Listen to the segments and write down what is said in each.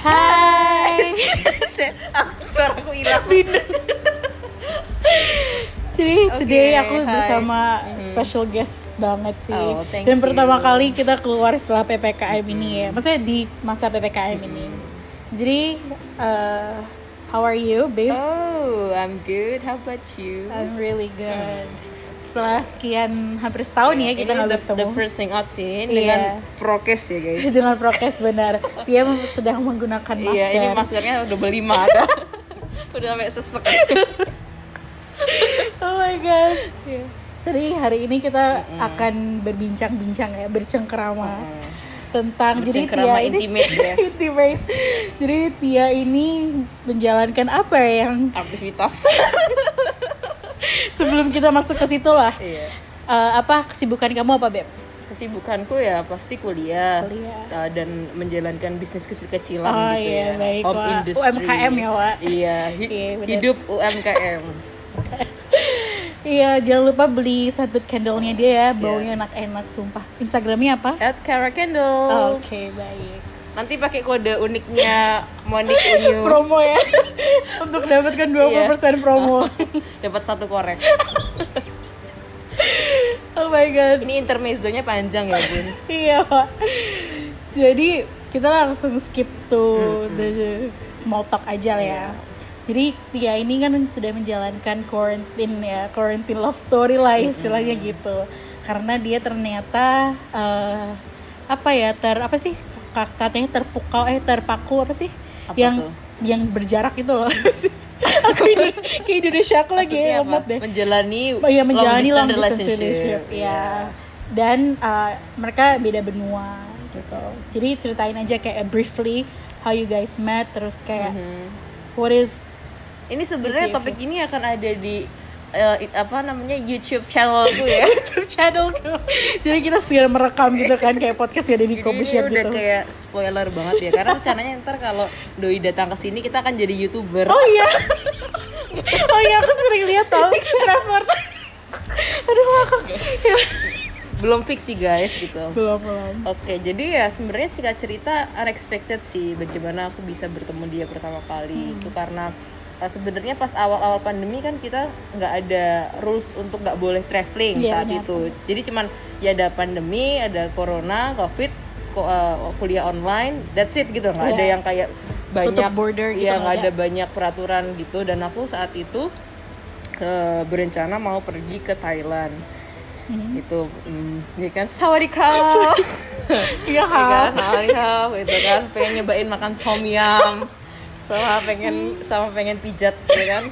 Hai. aku suaraku hilang. Jadi Oke, today aku hai. bersama Mhm. special guest banget sih. Oh, Dan you. pertama kali kita keluar setelah PPKM ini ya. Maksudnya di masa PPKM ini. Jadi uh, how are you, babe? Oh, I'm good. How about you? I'm really good. Setelah sekian hampir setahun ya kita nggak bertemu. the first hangout sih Iya. dengan prokes ya guys. dengan prokes benar. Dia sedang menggunakan masker. Iya, ini maskernya udah beli lima ada. udah sampai sesek. Oh my god. Iya. Jadi hari ini kita akan berbincang-bincang ya, bercengkerama tentang jadi Tia ini intimate ya. intimate. Jadi Tia ini menjalankan apa ya yang Aktivitas. Sebelum kita masuk ke situ lah. iya. Eh, apa kesibukan kamu apa beb? Kesibukanku ya pasti kuliah, Kuliah. uh, dan menjalankan bisnis kecil-kecilan Oh, gitu iya, ya. baik, Home Wak. industry. UMKM ya, Wak. Iya, hi- Iya, bener. hidup UMKM. Iya jangan lupa beli satu candle-nya dia Iya. ya, baunya enak-enak sumpah. Instagramnya apa? At Cara Candles. Oke baik. Nanti pakai kode uniknya Monik Unyu. Promo ya untuk dapatkan 20% promo. Dapat satu korek. oh my god. Ini intermezzonya panjang ya, Bun. iya pak jadi kita langsung skip to the small talk aja lah ya jadi dia ini kan sudah menjalankan quarantine ya quarantine love story lah istilahnya gitu karena dia ternyata eh, apa ya ter apa sih katanya terpukau eh terpaku apa sih Apa yang tuh? yang berjarak itu loh aku ke Indonesia aku lagi Maksudnya lemot deh Menjalani Oh iya menjalani long distance distance relationship, ya. Dan uh, mereka beda benua gitu. Jadi ceritain aja kayak briefly how you guys met, terus kayak Mhm. what is Ini sebenarnya topik ini akan ada di it- apa namanya YouTube channelku ya. YouTube channel Jadi kita sedang merekam gitu kan kayak podcast ya dari Kobe ini Shop udah gitu. kayak spoiler banget ya karena rencananya ntar kalau Doi datang ke sini kita akan jadi youtuber. Oh iya. oh iya aku sering lihat tau raport. Aduh aku Belum fix sih guys gitu. belum belum. Oke, jadi ya sebenarnya singkat cerita unexpected sih bagaimana aku bisa bertemu dia pertama kali. Itu karena uh, sebenarnya pas awal-awal pandemi kan kita nggak ada rules untuk nggak boleh traveling Iya, saat benar. itu. Jadi cuman ya ada pandemi, ada corona, covid, uh, kuliah online, that's it gitu. Nggak ada Iya. yang kayak banyak border gitu, ya nggak ada. ada banyak peraturan gitu. Dan aku saat itu uh, berencana mau pergi ke Thailand. Hmm. Itu, mm, ya kan, sawadika. Iya Ya kan? alihap gitu kan, pengen nyobain makan tom yum sama pengen sama pengen pijat ya kan.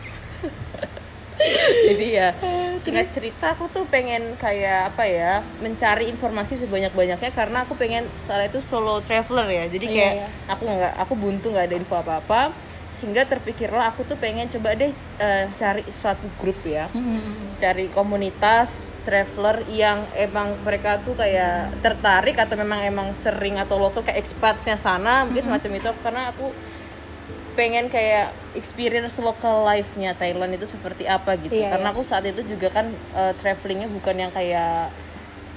Jadi ya singkat cerita aku tuh pengen kayak apa ya mencari informasi sebanyak banyaknya karena aku pengen saat itu solo traveler ya. Jadi Iya, kayak iya. aku nggak aku buntu nggak ada info apa apa sehingga terpikirlah aku tuh pengen coba deh eh, cari suatu grup ya. Cari komunitas traveler yang emang mereka tuh kayak tertarik atau memang emang sering atau lokal kayak expatsnya sana mungkin semacam itu. Karena aku pengen kayak experience local life-nya Thailand itu seperti apa gitu. Iya, karena iya. aku saat itu juga kan eh, travelingnya bukan yang kayak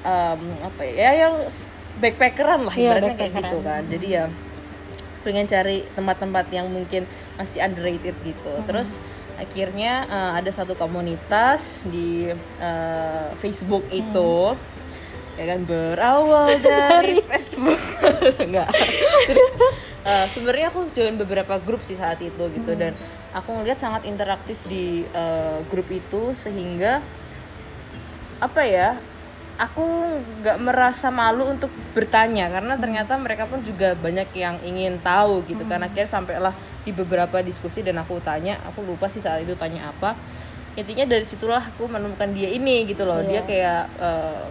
em, apa ya yang backpackeran lah Iya, ibaratnya kayak gitu kan. Jadi ya pengen cari tempat-tempat yang mungkin masih underrated gitu. Terus akhirnya eh, ada satu komunitas di eh, Facebook itu. Ya kan berawal dari Facebook. Enggak. Terus, eh, sebenarnya aku join beberapa grup sih saat itu gitu. Dan aku ngeliat sangat interaktif di eh, grup itu sehingga apa ya aku nggak merasa malu untuk bertanya. Karena ternyata mereka pun juga banyak yang ingin tahu gitu. Kan akhirnya sampailah di beberapa diskusi dan aku tanya aku lupa sih saat itu tanya apa. Intinya dari situlah aku menemukan dia ini gitu loh. Dia Iya. kayak eh,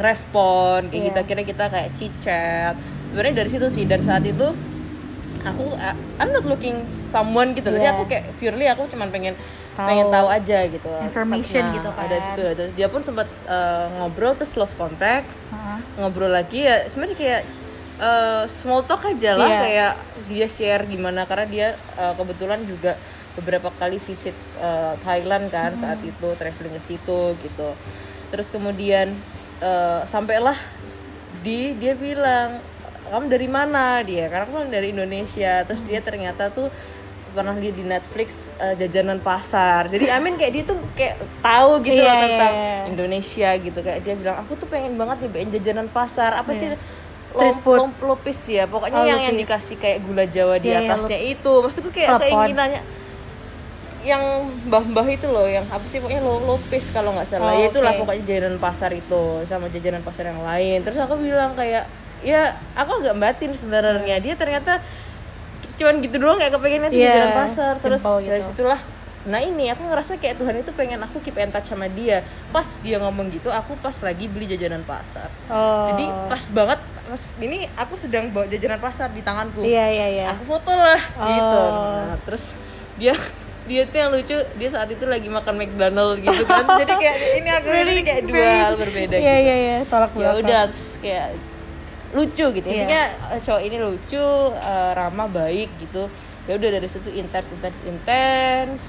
ngerespon kayak Iya. gitu akhirnya kita kayak chat sebenarnya dari situ sih dan saat itu aku uh, I'm not looking someone gitu loh Jadi Iya. aku kayak purely aku cuman pengen Tahu. pengen tahu aja gitu Information Nah, gitu kan. ada situ ada. dia pun sempat uh, ngobrol terus lost contact Hah? ngobrol lagi ya sebenarnya kayak uh, small talk aja lah Iya. kayak dia share gimana karena dia uh, kebetulan juga beberapa kali visit uh, Thailand kan Hmm. saat itu traveling ke situ gitu terus kemudian uh, sampailah di dia bilang kamu dari mana? Dia karena aku dari Indonesia. Terus dia ternyata tuh pernah lihat di Netflix uh, jajanan pasar. Jadi Amin kayak dia tuh kayak tahu gitu Iya, loh iya, tentang iya. Indonesia gitu. Kayak dia bilang aku tuh pengen banget nyobain jajanan pasar. Apa sih? Iya. Street food. lom- lopis ya. Pokoknya Oh, yang yang lupis. dikasih kayak gula jawa di Iya, iya, atasnya itu. Maksudku kayak keinginannya yang mbah-mbah itu loh yang apa sih pokoknya lo lopis kalau nggak salah Oh, ya itulah oke. pokoknya jajanan pasar itu sama jajanan pasar yang lain terus aku bilang kayak ya aku agak batin sebenarnya dia ternyata cuman gitu doang kayak kepengennya tuh Iya, jajanan pasar terus simple dari gitu. situlah nah ini aku ngerasa kayak Tuhan itu pengen aku keep in touch sama dia pas dia ngomong gitu aku pas lagi beli jajanan pasar Oh. jadi pas banget pas ini aku sedang bawa jajanan pasar di tanganku Iya iya iya. aku foto lah gitu Oh. nah, terus dia dia tuh yang lucu dia saat itu lagi makan McDonald gitu kan jadi kayak ini aku ini kayak dua hal berbeda Iya gitu iya iya. Tolak ya belakang. udah terus kayak lucu gitu Iya. intinya eh, cowok ini lucu eh, ramah baik gitu ya udah dari situ intens intens intens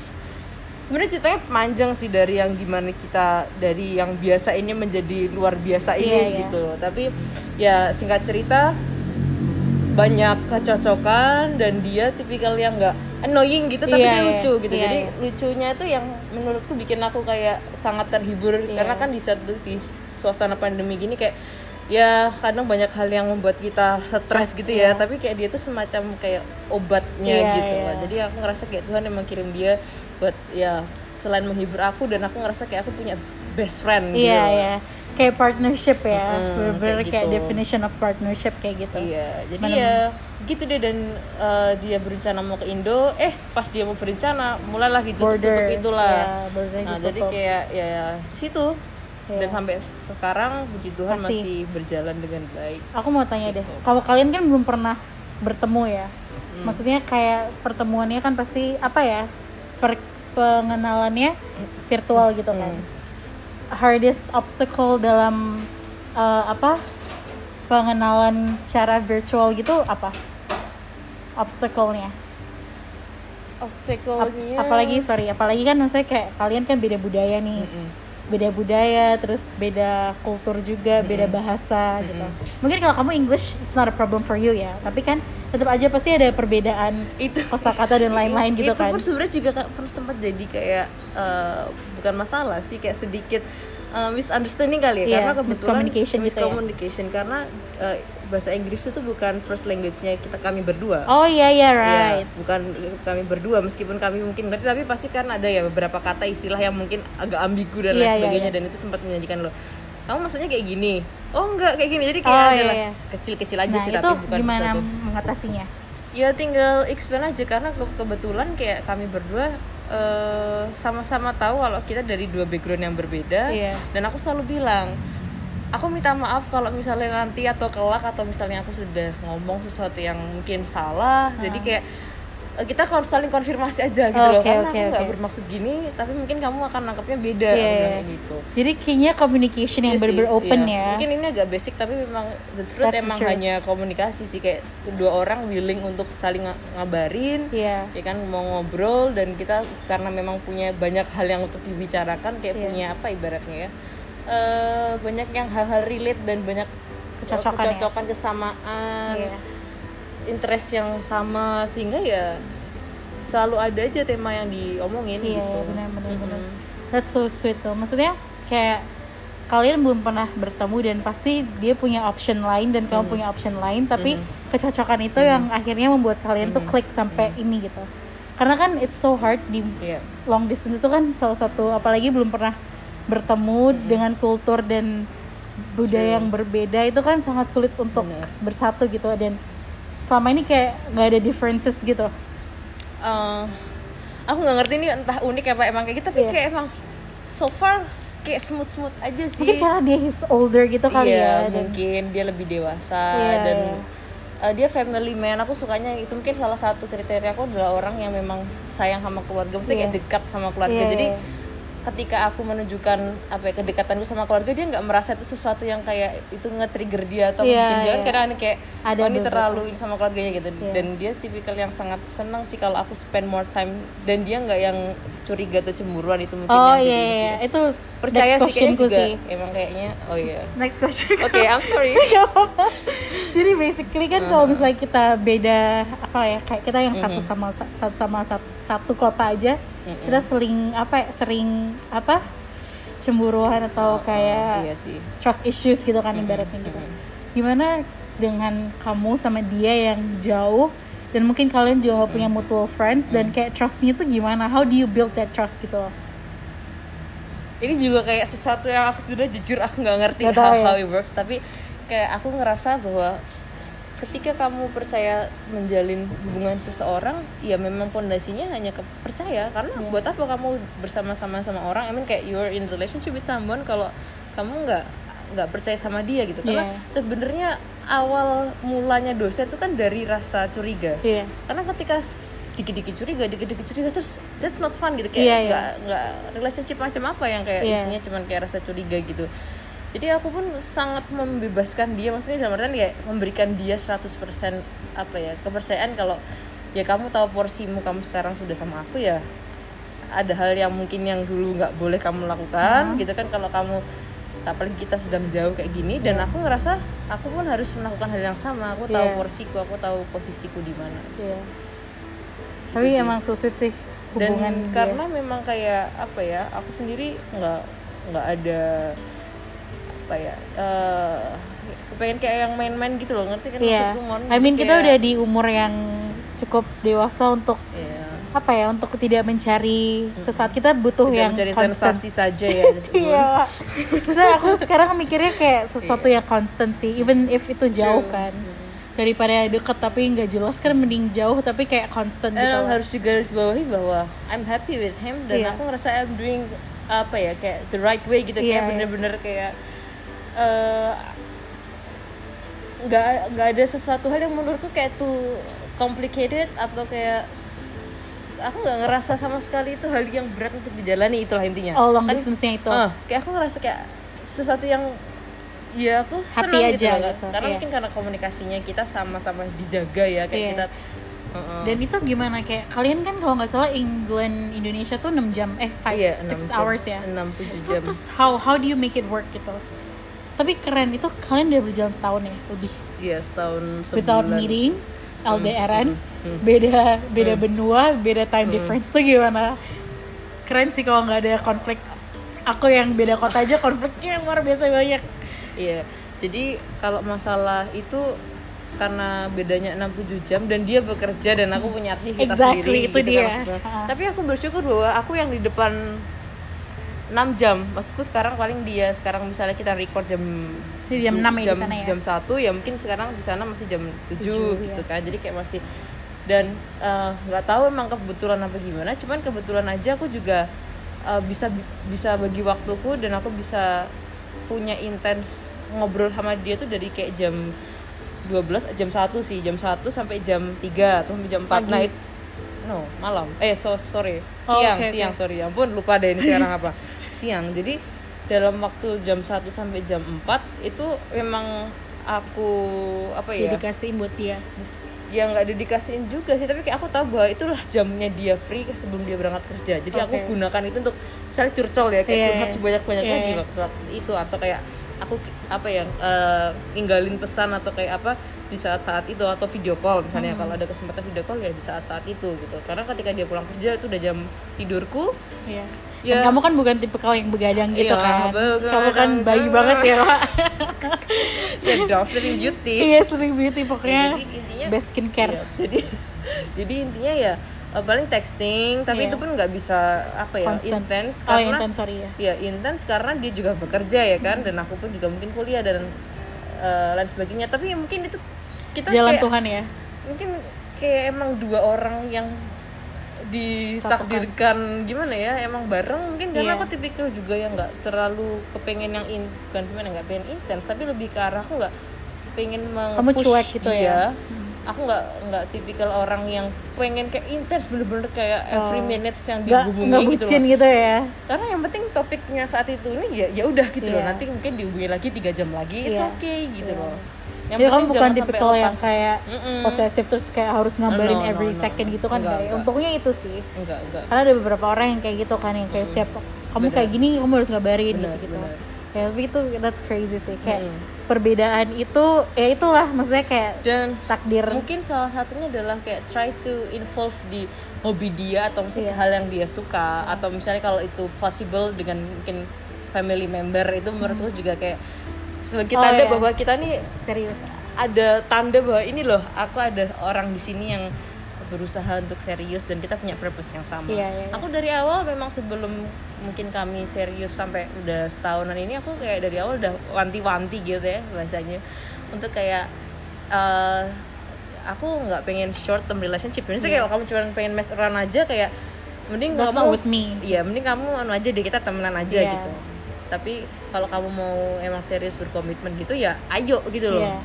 sebenarnya ceritanya panjang sih dari yang gimana kita dari yang biasa ini menjadi luar biasa ini Iya, iya. gitu tapi ya singkat cerita banyak kecocokan dan dia tipikal yang nggak annoying gitu tapi Iya, dia iya. lucu gitu Iya, jadi iya. lucunya itu yang menurutku bikin aku kayak sangat terhibur Iya. karena kan di satu di suasana pandemi gini kayak ya kadang banyak hal yang membuat kita stres gitu ya iya. tapi kayak dia tuh semacam kayak obatnya Iya, gitu iya. lah jadi aku ngerasa kayak Tuhan emang kirim dia buat ya selain menghibur aku dan aku ngerasa kayak aku punya best friend gitu Iya loh. iya. Kayak partnership ya. Mm-mm, Bener-bener kayak kayak gitu. definition of partnership kayak gitu. Iya, jadi Mana- ya gitu deh dan eh, dia berencana mau ke Indo, eh pas dia mau berencana mulailah ditutup-tutup Border. itulah. Ya, nah, ditutup. jadi kayak ya situ Iya. dan sampai sekarang puji Tuhan Masih. masih, berjalan dengan baik. Aku mau tanya deh, Gitu. kalau kalian kan belum pernah bertemu ya, maksudnya kayak pertemuannya kan pasti apa ya, per- pengenalannya virtual gitu kan. Hmm. Hardest obstacle dalam uh, apa pengenalan secara virtual gitu apa? Obstacle-nya. Obstacle-nya Ap- apalagi sorry, apalagi kan maksudnya kayak kalian kan beda budaya nih. Mm-mm. Beda budaya, terus beda kultur juga, beda bahasa gitu. Mungkin kalau kamu English it's not a problem for you ya, tapi kan tetap aja pasti ada perbedaan itu kosakata dan lain-lain gitu itu kan. pun sebenarnya juga sempat jadi kayak eh, bukan masalah sih kayak sedikit eh, misunderstanding kali ya Iya, karena kebetulan miscommunication gitu ya. miscommunication karena eh, bahasa Inggris itu bukan first language-nya kita kami berdua Oh iya iya Ya, right. bukan kami berdua meskipun kami mungkin ngerti tapi pasti kan ada ya beberapa kata istilah yang mungkin agak ambigu dan Iya, lain iya, sebagainya iya. dan itu sempat menjanjikan loh kamu maksudnya kayak gini oh enggak kayak gini jadi kayak Oh, adalah iya, iya. kecil-kecil aja Nah sih itu tapi bukan gimana sesuatu mengatasinya? ya tinggal explain aja karena ke- kebetulan kayak kami berdua eh, sama-sama tahu kalau kita dari dua background yang berbeda Iya. dan aku selalu bilang aku minta maaf kalau misalnya nanti atau kelak atau misalnya aku sudah ngomong sesuatu yang mungkin salah jadi kayak eh, kita kalau saling konfirmasi aja gitu loh Oke, karena oke, aku nggak oke. bermaksud gini tapi mungkin kamu akan nangkapnya beda bilang iya. gitu Jadi kayaknya communication yang Iya bener-bener open iya. ya. Mungkin ini agak basic tapi memang the truth That's the emang truth. hanya komunikasi sih kayak kedua orang willing untuk saling nga- ngabarin Iya. ya kan mau ngobrol dan kita karena memang punya banyak hal yang untuk dibicarakan kayak Iya. punya apa ibaratnya ya eh, banyak yang hal-hal relate dan banyak Kecocokan ya? kecocokan kesamaan Iya. Interest yang sama sehingga ya selalu ada aja tema yang diomongin Iya, gitu benar benar benar. Mm-mm. That's so sweet tuh. Maksudnya kayak kalian belum pernah bertemu dan pasti dia punya option lain dan kamu punya option lain tapi kecocokan itu yang akhirnya membuat kalian tuh klik sampai ini gitu. Karena kan it's so hard di Iya. long distance itu kan salah satu apalagi belum pernah bertemu dengan kultur dan budaya yang berbeda itu kan sangat sulit untuk Benar. bersatu gitu dan selama ini kayak nggak ada differences gitu. Eh, aku nggak ngerti ini entah unik apa emang kayak gitu tapi Iya. kayak emang so far kayak smooth smooth aja sih Mungkin karena dia his older gitu kali iya ya. dan- mungkin dia lebih dewasa Iya, dan iya. eh, dia family man aku sukanya itu mungkin salah satu kriteria aku adalah orang yang memang sayang sama keluarga mesti kayak Iya. dekat sama keluarga Iya, jadi iya. Ketika aku menunjukkan apa ya kedekatanku sama keluarga dia nggak merasa itu sesuatu yang kayak itu nge-trigger dia atau Iya, mungkin dia iya. kadang kayak Ada oh ini terlalu ini sama keluarganya gitu Iya. dan dia tipikal yang sangat senang sih kalau aku spend more time dan dia nggak yang curiga atau cemburuan itu mungkin oh yang iya iya sih. itu percaya next sih kayaknya juga sih emang kayaknya oh iya next question oke I'm sorry apa-apa. Jadi basically kan kalau Uh-huh. misalnya kita beda apa ya kayak kita yang satu Mhm. sama satu sama satu, satu kota aja, Mm-mm. kita sering apa ya, sering apa cemburuan atau kayak iya sih trust issues gitu kan ibaratnya gitu. Mm-mm. Gimana dengan kamu sama dia yang jauh dan mungkin kalian juga punya mutual friends dan kayak trustnya tuh gimana? How do you build that trust gitu loh? ini juga kayak sesuatu yang aku sebenarnya jujur aku nggak ngerti tahu how, ya? how it works tapi kayak aku ngerasa bahwa ketika kamu percaya menjalin hubungan seseorang ya memang pondasinya hanya kepercaya karena Iya. buat apa kamu bersama-sama sama orang I mean kayak you're in relationship with someone kalau kamu nggak nggak percaya sama dia gitu karena Iya. sebenarnya awal mulanya dosa itu kan dari rasa curiga Iya. karena ketika dikit-dikit curiga, dikit-dikit curiga terus that's not fun gitu kayak Iya, iya. nggak nggak relationship macam apa yang kayak Iya. isinya cuman kayak rasa curiga gitu. Jadi aku pun sangat membebaskan dia maksudnya dalam artian kayak memberikan dia 100% apa ya, kepercayaan kalau ya kamu tahu porsimu kamu sekarang sudah sama aku ya ada hal yang mungkin yang dulu nggak boleh kamu lakukan Hmm. gitu kan kalau kamu apalagi kita sedang jauh kayak gini dan Iya. aku ngerasa aku pun harus melakukan hal yang sama aku tahu Iya. porsiku aku tahu posisiku di mana Iya. Tapi sih. emang so sweet sih dan dia. karena memang kayak apa ya aku sendiri nggak nggak ada apa ya eh pengen kayak yang main-main gitu loh ngerti kan Iya. maksudku Mon? I mean kita kayak- udah di umur yang cukup dewasa untuk Iya. Apa ya untuk tidak mencari sesaat kita butuh Tidak yang mencari constant. sensasi saja ya Iya. Terus aku sekarang mikirnya kayak sesuatu yang constant sih, even if itu jauh True. kan. Daripada deket tapi nggak jelas kan mending jauh tapi kayak constant Dan gitu. harus digarisbawahi bahwa I'm happy with him dan Iya. aku ngerasa I'm doing apa ya kayak the right way gitu Iya, kayak iya. bener-bener kayak eh, nggak nggak ada sesuatu hal yang menurutku kayak too complicated atau kayak aku nggak ngerasa sama sekali itu hal yang berat untuk dijalani itulah intinya Oh, long Kan- distance-nya itu. Ah, kayak aku ngerasa kayak sesuatu yang ya aku Happy senang aja gitu, gitu, karena iya. mungkin karena komunikasinya kita sama-sama dijaga ya kayak Iya. kita Heeh. Dan itu gimana kayak kalian kan kalau nggak salah England Indonesia tuh 6 jam eh 5 Iya, 6 enam jam. hours ya. enam tujuh Itu jam terus how how do you make it work gitu. Tapi keren itu kalian udah berjalan setahun ya lebih. Iya setahun sebulan. without meeting LDRan hmm, hmm. beda beda benua beda time difference tuh gimana keren sih kalau nggak ada konflik aku yang beda kota aja konfliknya luar biasa banyak Iya. Jadi kalau masalah itu karena bedanya 6-7 jam dan dia bekerja dan aku punya aktivitas Exactly, sendiri itu gitu dia. kan maksudnya. Ha. Tapi aku bersyukur bahwa aku yang di depan 6 jam. Maksudku sekarang paling dia sekarang misalnya kita record jam Jadi jam 6 ya jam, ya? Jam 1 ya mungkin sekarang di sana masih jam 7, Tujuh, gitu iya. kan. Jadi kayak masih dan eh, nggak tahu emang kebetulan apa gimana, cuman kebetulan aja aku juga eh, bisa bisa bagi waktuku dan aku bisa punya intens ngobrol sama dia tuh dari kayak jam 12 jam 1 sih, jam 1 sampai jam 3 atau sampai jam 4 Pagi. nah it- no, malam. Eh, so sorry. Oh, Siang, oke, oke. siang, sorry. Ya Ampun, lupa deh ini sekarang apa. Siang. Jadi dalam waktu jam 1 sampai jam 4 itu memang aku apa ya? dedikasiin buat dia ya nggak dedikasiin juga sih tapi kayak aku tahu bahwa itulah jamnya dia free sebelum dia berangkat kerja jadi aku Oke. gunakan itu untuk misalnya curcol ya kayak Iya, curhat iya. sebanyak banyaknya Iya, di iya. waktu, waktu itu atau kayak aku apa ya eh, ninggalin pesan atau kayak apa di saat-saat itu atau video call misalnya Hmm. kalau ada kesempatan video call ya di saat-saat itu gitu karena ketika dia pulang kerja itu udah jam tidurku Iya. Ya. Dan kamu kan bukan tipikal yang begadang gitu Iya, kan. begadang. Kamu kan bayi banget ya, Pak. ya dong sleeping beauty iya, Sleeping Beauty pokoknya Jadi intinya best skincare. Iya, jadi jadi intinya ya eh, paling texting tapi Iya. itu pun nggak bisa apa ya intens Oh, karena intens sorry ya. ya intens karena dia juga bekerja ya kan dan aku pun juga mungkin kuliah dan eh, lain sebagainya tapi mungkin itu kita Jalan kayak, Tuhan ya. mungkin kayak emang dua orang yang ditakdirkan gimana ya emang bareng mungkin karena Iya. aku tipikal juga yang nggak terlalu kepengen yang in bukan gimana nggak pengen intens tapi lebih ke arah aku nggak pengen Kamu meng-push cuek gitu dia ya? Hmm. aku nggak nggak tipikal orang yang pengen kayak intens bener-bener kayak every Oh. minutes yang dihubungi nggak gitu bucin loh gitu ya karena yang penting topiknya saat itu ini ya ya udah gitu loh Iya. nanti mungkin dihubungi lagi tiga jam lagi it's Iya. okay gitu Iya. loh Jadi kamu penting bukan tipikal yang kayak Mm-mm. posesif terus kayak harus ngabarin No, no, every no. second gitu kan Enggak, kayak enggak. untungnya itu sih enggak enggak karena ada beberapa orang yang kayak gitu kan yang kayak siap kamu Benar. kayak gini kamu harus ngabarin Benar, gitu gitu benar. ya tapi itu that's crazy sih kayak Mm. perbedaan itu ya itulah maksudnya kayak dan takdir mungkin salah satunya adalah kayak try to involve di hobi dia atau misalnya Iya. hal yang dia suka atau misalnya kalau itu possible dengan mungkin family member itu menurutku juga kayak sebagai Oh, tanda iya. bahwa kita nih serius ada tanda bahwa ini loh aku ada orang di sini yang berusaha untuk serius dan kita punya purpose yang sama. Iya, iya, iya. Aku dari awal memang sebelum mungkin kami serius sampai udah setahunan ini aku kayak dari awal udah wanti-wanti gitu ya bahasanya untuk kayak eh, aku nggak pengen short term relationship. Maksudnya kayak kalau kamu cuma pengen mess around aja kayak mending That's kamu with me. Iya, mending kamu anu aja deh kita temenan aja Iya. gitu. Tapi kalau kamu mau emang serius berkomitmen gitu ya ayo gitu loh. Iya.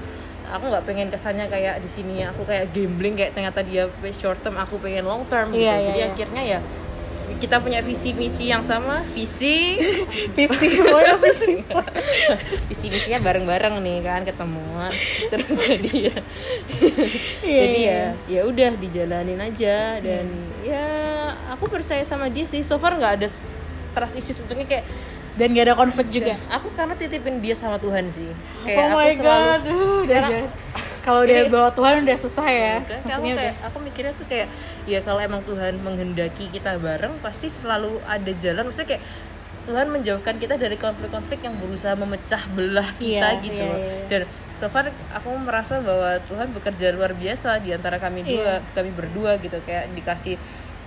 aku nggak pengen kesannya kayak di sini aku kayak gambling kayak ternyata dia short term aku pengen long term gitu. Iya, iya, jadi iya. akhirnya ya kita punya visi misi yang sama visi. Visi pokoknya visi. Visi misinya bareng bareng nih kan ketemuan terus jadi ya. Iya, jadi iya. ya ya udah dijalanin aja. Dan ya aku percaya sama dia sih. So far nggak ada trust issues. Untungnya kayak dan gak ada konflik juga aku karena titipin dia sama Tuhan sih oh kayak my aku selalu god udah sekarang- jangan- kalau udah Ini- bawa Tuhan udah susah ya Kan aku maksudnya kayak udah aku mikirnya tuh kayak ya kalau emang Tuhan menghendaki kita bareng pasti selalu ada jalan maksudnya kayak Tuhan menjauhkan kita dari konflik-konflik yang berusaha memecah belah kita Iya, gitu iya, loh. iya. Dan so far aku merasa bahwa Tuhan bekerja luar biasa di antara kami dua, Iya. kami berdua gitu kayak dikasih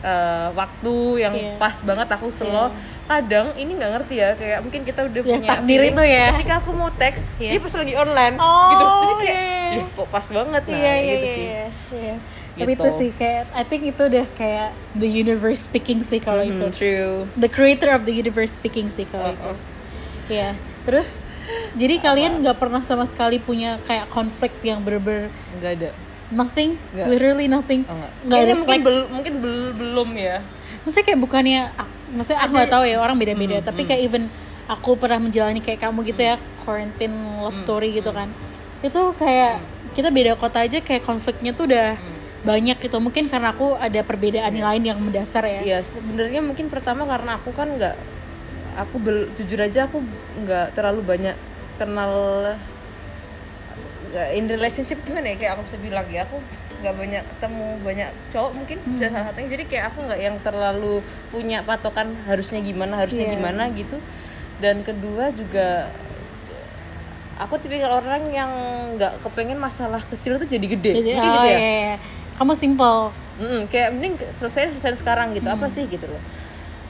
eh, waktu yang Iya. pas banget aku slow. Kadang ini nggak ngerti ya kayak mungkin kita udah Ya, punya takdir itu ya. Ketika aku mau teks, Iya. dia pas lagi online Oh, gitu. Jadi kayak iya, iya. "Ih, kok pas banget nah iya iya gitu iya, sih. iya, iya. tapi Gitu. itu sih kayak I think itu udah kayak the universe speaking sih kalau Mhm, itu true. the creator of the universe speaking sih kalau itu Oh, oh. Iya. Terus jadi kalian nggak pernah sama sekali punya kayak konflik yang bener-bener Nggak ada. Nothing, Nggak. literally nothing. Oh, enggak. Nggak ada mungkin slack. bel- mungkin bel- belum ya. Maksudnya kayak bukannya, maksudnya aku nggak tahu ya orang beda-beda. Hmm, tapi kayak even aku pernah menjalani kayak kamu gitu ya quarantine love Hmm, story gitu kan. Itu kayak kita beda kota aja kayak konfliknya tuh udah Hmm. banyak gitu. Mungkin karena aku ada perbedaan lain yang mendasar ya. Iya, sebenarnya mungkin pertama karena aku kan nggak aku bel- jujur aja aku nggak terlalu banyak kenal nggak in relationship gimana ya kayak aku bisa bilang ya aku nggak banyak ketemu banyak cowok mungkin Hmm. bisa salah satunya jadi kayak aku nggak yang terlalu punya patokan harusnya gimana harusnya Iya. gimana gitu dan kedua juga aku tipikal orang yang nggak kepengen masalah kecil itu jadi gede Jadi, mungkin oh, gitu ya iya, iya. Kamu simple. Mm, kayak mending selesai selesai sekarang gitu apa sih gitu loh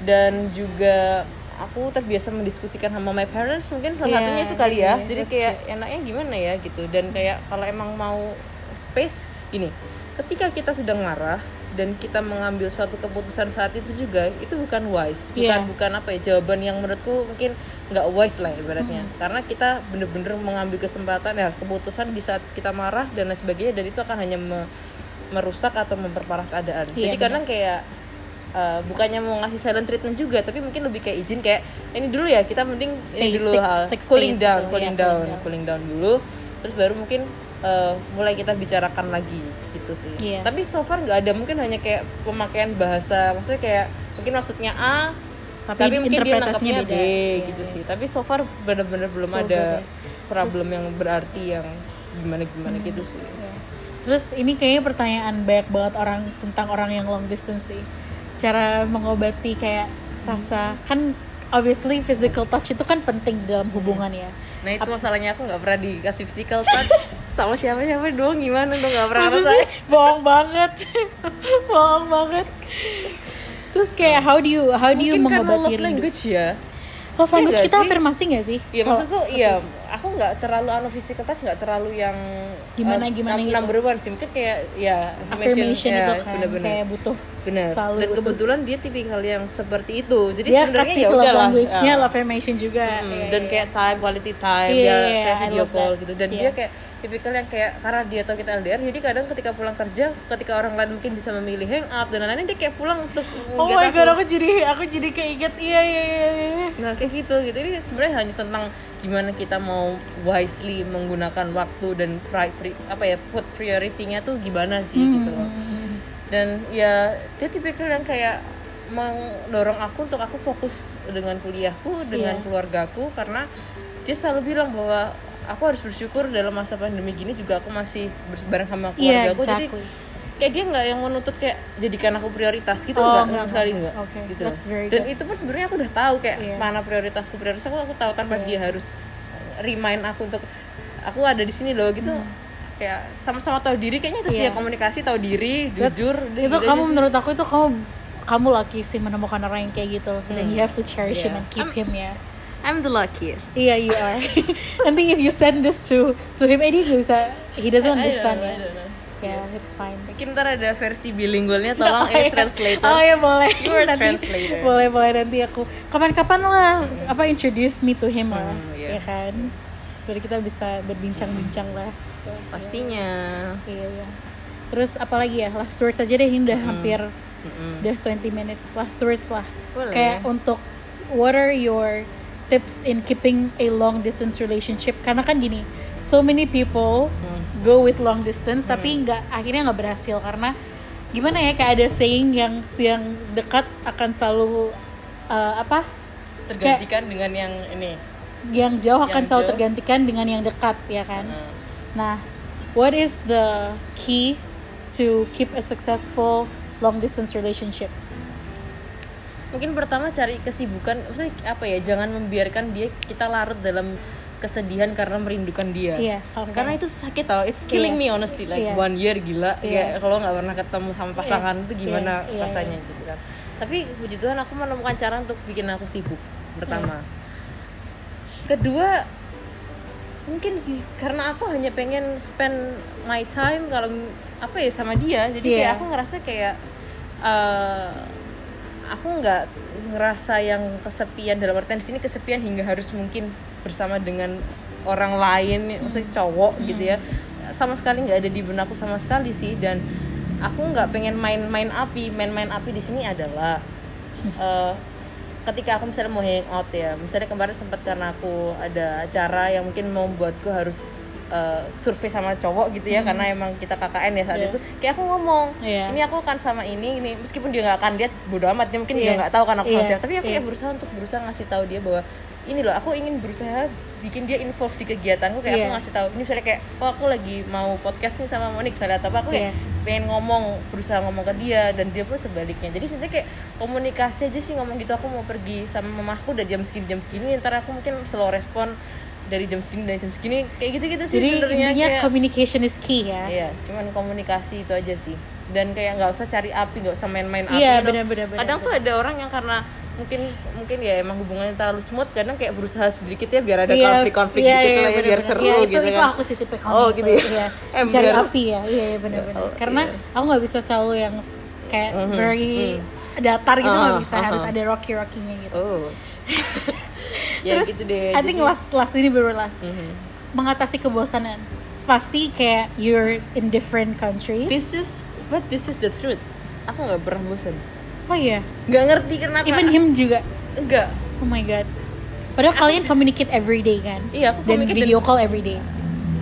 dan juga aku terbiasa mendiskusikan sama my parents mungkin salah Iya, satunya itu kali ya. iya, jadi kayak enaknya gimana ya gitu. Dan kayak kalau emang mau space gini. Ketika kita sedang marah dan kita mengambil suatu keputusan saat itu juga itu bukan wise. Bukan Iya. bukan apa ya jawaban yang menurutku mungkin nggak wise lah ibaratnya. Hmm. karena kita bener-bener mengambil kesempatan ya keputusan di saat kita marah dan lain sebagainya dan itu akan hanya me- merusak atau memperparah keadaan. Iya, jadi kadang kayak uh, bukannya mau ngasih silent treatment juga tapi mungkin lebih kayak izin kayak ini dulu ya kita mending ini Space, dulu take- uh, take cooling space down gitu, cooling ya, down cooling down. cooling down dulu terus baru mungkin uh, mulai kita bicarakan lagi gitu sih Iya. tapi so far nggak ada mungkin hanya kayak pemakaian bahasa maksudnya kayak mungkin maksudnya A Tapi tapi, mungkin dia interpretasinya nangkepnya B beda. Iya, gitu iya. sih tapi so far bener-bener belum So ada good ya. problem yang berarti yang gimana gimana gitu sih Ya. Terus ini kayaknya pertanyaan banyak banget orang tentang orang yang long distance sih. Cara mengobati kayak rasa kan obviously physical touch itu kan penting dalam hubungan ya. Nah itu masalahnya aku nggak pernah dikasih physical touch sama siapa-siapa doang gimana dong nggak pernah ngerasain. sih? Bohong banget. Bohong banget. Terus kayak how do you how do you Mungkin mengobati love rindu? language ya. Love language Iya kita sih? afirmasi gak sih? Iya maksudku iya aku nggak terlalu anu physical touch nggak terlalu yang Gimana- uh, gimana gitu. number one sih mungkin kayak ya affirmation ya, itu kan bener-bener. kayak butuh bener dan butuh. kebetulan dia tipikal yang seperti itu jadi dia sebenarnya ya love language-nya ya. love affirmation juga. Hmm, Iya, dan iya. kayak time quality time Iya, dia iya, kayak video call that. gitu dan Iya. dia kayak tipikal yang kayak karena dia tahu kita LDR jadi kadang ketika pulang kerja ketika orang lain mungkin bisa memilih hangout dan lain-lain dia kayak pulang untuk Oh my god, aku. aku jadi aku jadi keinget iya iya iya. iya. nah kayak gitu gitu ini sebenarnya hanya tentang gimana kita mau wisely menggunakan waktu dan pri, pri- apa ya put priority-nya tuh gimana sih gitu loh Hmm. dan ya dia tipikal yang kayak mendorong aku untuk aku fokus dengan kuliahku dengan Iya. keluargaku karena dia selalu bilang bahwa aku harus bersyukur dalam masa pandemi gini juga aku masih bareng sama Iya, keluargaku jadi exactly. kayak dia nggak yang menuntut kayak jadikan aku prioritas gitu Oh, sama sekali enggak. enggak Oke, gitu that's very dan good. itu pun sebenarnya aku udah tahu kayak Iya. mana prioritasku prioritas aku aku tahu tanpa Iya. dia harus remind aku untuk aku ada di sini loh gitu kayak sama-sama tahu diri kayaknya itu sih Hmm. Iya. ya komunikasi tahu diri That's- jujur itu gitu kamu sih. menurut aku itu kamu kamu lucky sih menemukan orang yang kayak gitu dan you have to cherish him Yeah. and keep I'm- him ya I'm the luckiest iya you are nanti if you send this to to him nggak bisa he doesn't I don't understand know, I ya don't know. yeah it's fine mungkin ntar ada versi bilingualnya tolong Oh, ini iya. translator Oh ya boleh. You are nanti, translator. Boleh boleh nanti aku kapan-kapan lah apa introduce me to him lah, Hmm, iya. ya kan. Biar kita bisa berbincang-bincang lah. pastinya Iya iya. Terus apalagi ya last words aja deh ini udah hampir Mm-mm. udah 20 minutes last words lah. Boleh. Kayak untuk what are your tips in keeping a long distance relationship? Karena kan gini, so many people Hmm. go with long distance tapi nggak akhirnya nggak berhasil karena gimana ya kayak ada saying yang yang dekat akan selalu uh, apa tergantikan dengan yang ini yang jauh akan Yang selalu jauh. tergantikan dengan yang dekat ya kan Hmm. nah what is the key to keep a successful long distance relationship mungkin pertama cari kesibukan maksudnya apa ya jangan membiarkan dia kita larut dalam kesedihan karena merindukan dia Iya, oke. karena itu sakit tau it's killing Iya. me honestly like Iya. one year gila Iya. kayak kalau nggak pernah ketemu sama pasangan Iya. itu gimana Iya, iya, rasanya gitu kan tapi puji Tuhan aku menemukan cara untuk bikin aku sibuk pertama kedua mungkin karena aku hanya pengen spend my time kalau apa ya sama dia jadi kayak Iya. aku ngerasa kayak eh, aku nggak ngerasa yang kesepian dalam artian di sini kesepian hingga harus mungkin bersama dengan orang lain maksudnya cowok gitu ya. Sama sekali nggak ada di benakku sama sekali sih dan aku nggak pengen main-main api. Main-main api di sini adalah eh, ketika aku misalnya mau hangout ya. Misalnya kemarin sempat karena aku ada acara yang mungkin mau buatku harus eh, survei sama cowok gitu ya karena emang kita KKN ya saat Iya. itu kayak aku ngomong Iya. ini aku akan sama ini ini meskipun dia nggak akan lihat bodo amat dia mungkin Iya. dia nggak tahu kan aku Iya. siapa tapi aku Iya. kayak berusaha untuk berusaha ngasih tahu dia bahwa ini loh aku ingin berusaha bikin dia involved di kegiatanku kayak aku Iya. ngasih tahu ini misalnya kayak oh aku lagi mau podcast nih sama Monik kalian atau apa aku kayak Iya. pengen ngomong berusaha ngomong ke dia dan dia pun sebaliknya jadi sebenarnya kayak komunikasi aja sih ngomong gitu aku mau pergi sama mamaku udah jam segini jam segini ntar aku mungkin slow respon dari jam segini dari jam segini kayak gitu gitu sih jadi sebenarnya intinya kayak communication is key ya Iya, cuman komunikasi itu aja sih. Dan kayak nggak usah cari api, nggak usah main-main api. Iya, you know. benar-benar, benar, Kadang tuh ada orang yang karena mungkin mungkin ya emang hubungannya terlalu smooth, kadang kayak berusaha sedikit ya biar ada Iya, konflik-konflik iya, dikit iya, lah ya, biar seru Iya, itu, gitu itu kan. aku sih tipe Oh, gitu ya. Ember. cari api ya iya iya benar-benar Oh, karena iya. aku nggak bisa selalu yang kayak Mhm, very datar gitu nggak Uh-huh, bisa harus uh-huh. ada rocky rockynya gitu Oh. ya gitu deh. I think last last ini baru last Mhm. mengatasi kebosanan pasti kayak you're in different countries This is but this is the truth. Aku nggak pernah bosan. oh iya Nggak ngerti kenapa. even him juga enggak. oh my god padahal kalian communicate every day kan Iya, aku dan video call every day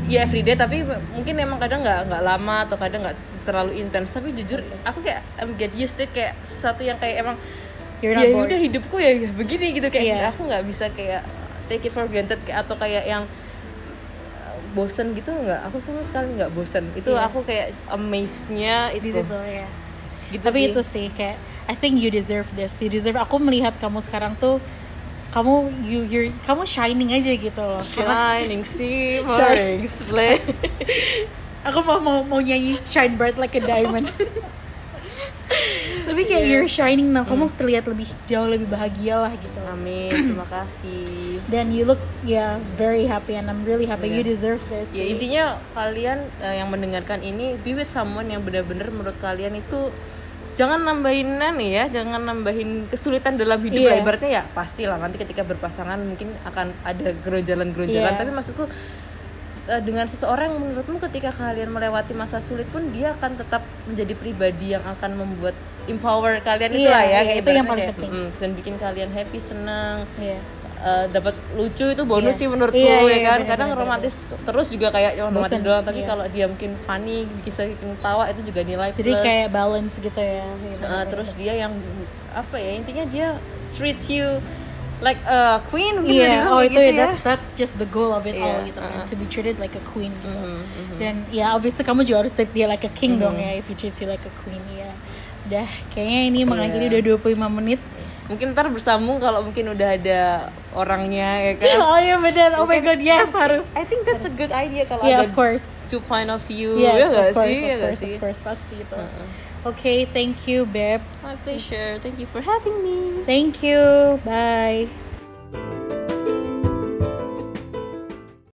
ya everyday tapi mungkin emang kadang nggak nggak lama atau kadang nggak terlalu intens tapi jujur aku kayak I'm get used to it kayak sesuatu yang kayak emang ya bored. udah hidupku ya, ya begini gitu kayak Iya. aku nggak bisa kayak take it for granted kayak atau kayak yang uh, bosen gitu nggak. Aku sama sekali nggak bosen. Itu Iya. aku kayak amaze-nya di itu situ ya gitu tapi sih. itu sih kayak I think you deserve this. You deserve aku melihat kamu sekarang tuh kamu you you're kamu shining aja gitu loh. Shining shimmering splendid aku mau mau mau nyanyi shine bright like a diamond tapi kayak you're shining now. Kamu terlihat lebih jauh lebih bahagia lah gitu. Amin. Terima kasih. Dan you look yeah very happy and I'm really happy you Iya. deserve this. Ya intinya kalian eh, yang mendengarkan ini be with someone yang benar-benar menurut kalian itu jangan nambahin nih ya jangan nambahin kesulitan dalam hidup Iya. lah ibaratnya ya pastilah nanti ketika berpasangan mungkin akan ada geronjalan-geronjalan Iya. tapi maksudku dengan seseorang yang menurutmu ketika kalian melewati masa sulit pun dia akan tetap menjadi pribadi yang akan membuat empower kalian Iya, ya iya, kayak itu yang paling penting. mm, dan bikin kalian happy senang Iya. eh, dapat lucu itu bonus Iya. sih menurutku Iya, iya, ya kan bener, kadang bener, romantis terus juga kayak ya romantis Bosen, doang tapi iya. kalau dia mungkin funny bisa bikin tawa itu juga nilai Jadi plus. kayak balance gitu ya. Iya, Uh, terus dia yang apa ya intinya dia treat you like a queen mungkin Iya, dibilang oh itu gitu ya, that's that's just the goal of it all Iya, gitu kan, uh-uh. to be treated like a queen gitu. Mhm, mhm. Dan ya obviously kamu juga harus treat dia like a king dong Mm-hmm. ya, if you like a queen ya. Udah, kayaknya ini mengakhiri Iya. udah 25 menit. mungkin ntar bersambung kalau mungkin udah ada orangnya ya kan oh iya benar, oh my god, yes harus. I think that's a good idea kalau Yeah, ada of course. two point of view Yes, ya of course, sih of Ya nggak course, sih? of course, pasti itu. Uh-uh. Okay, thank you, Beb. my pleasure thank you for having me Thank you. Bye.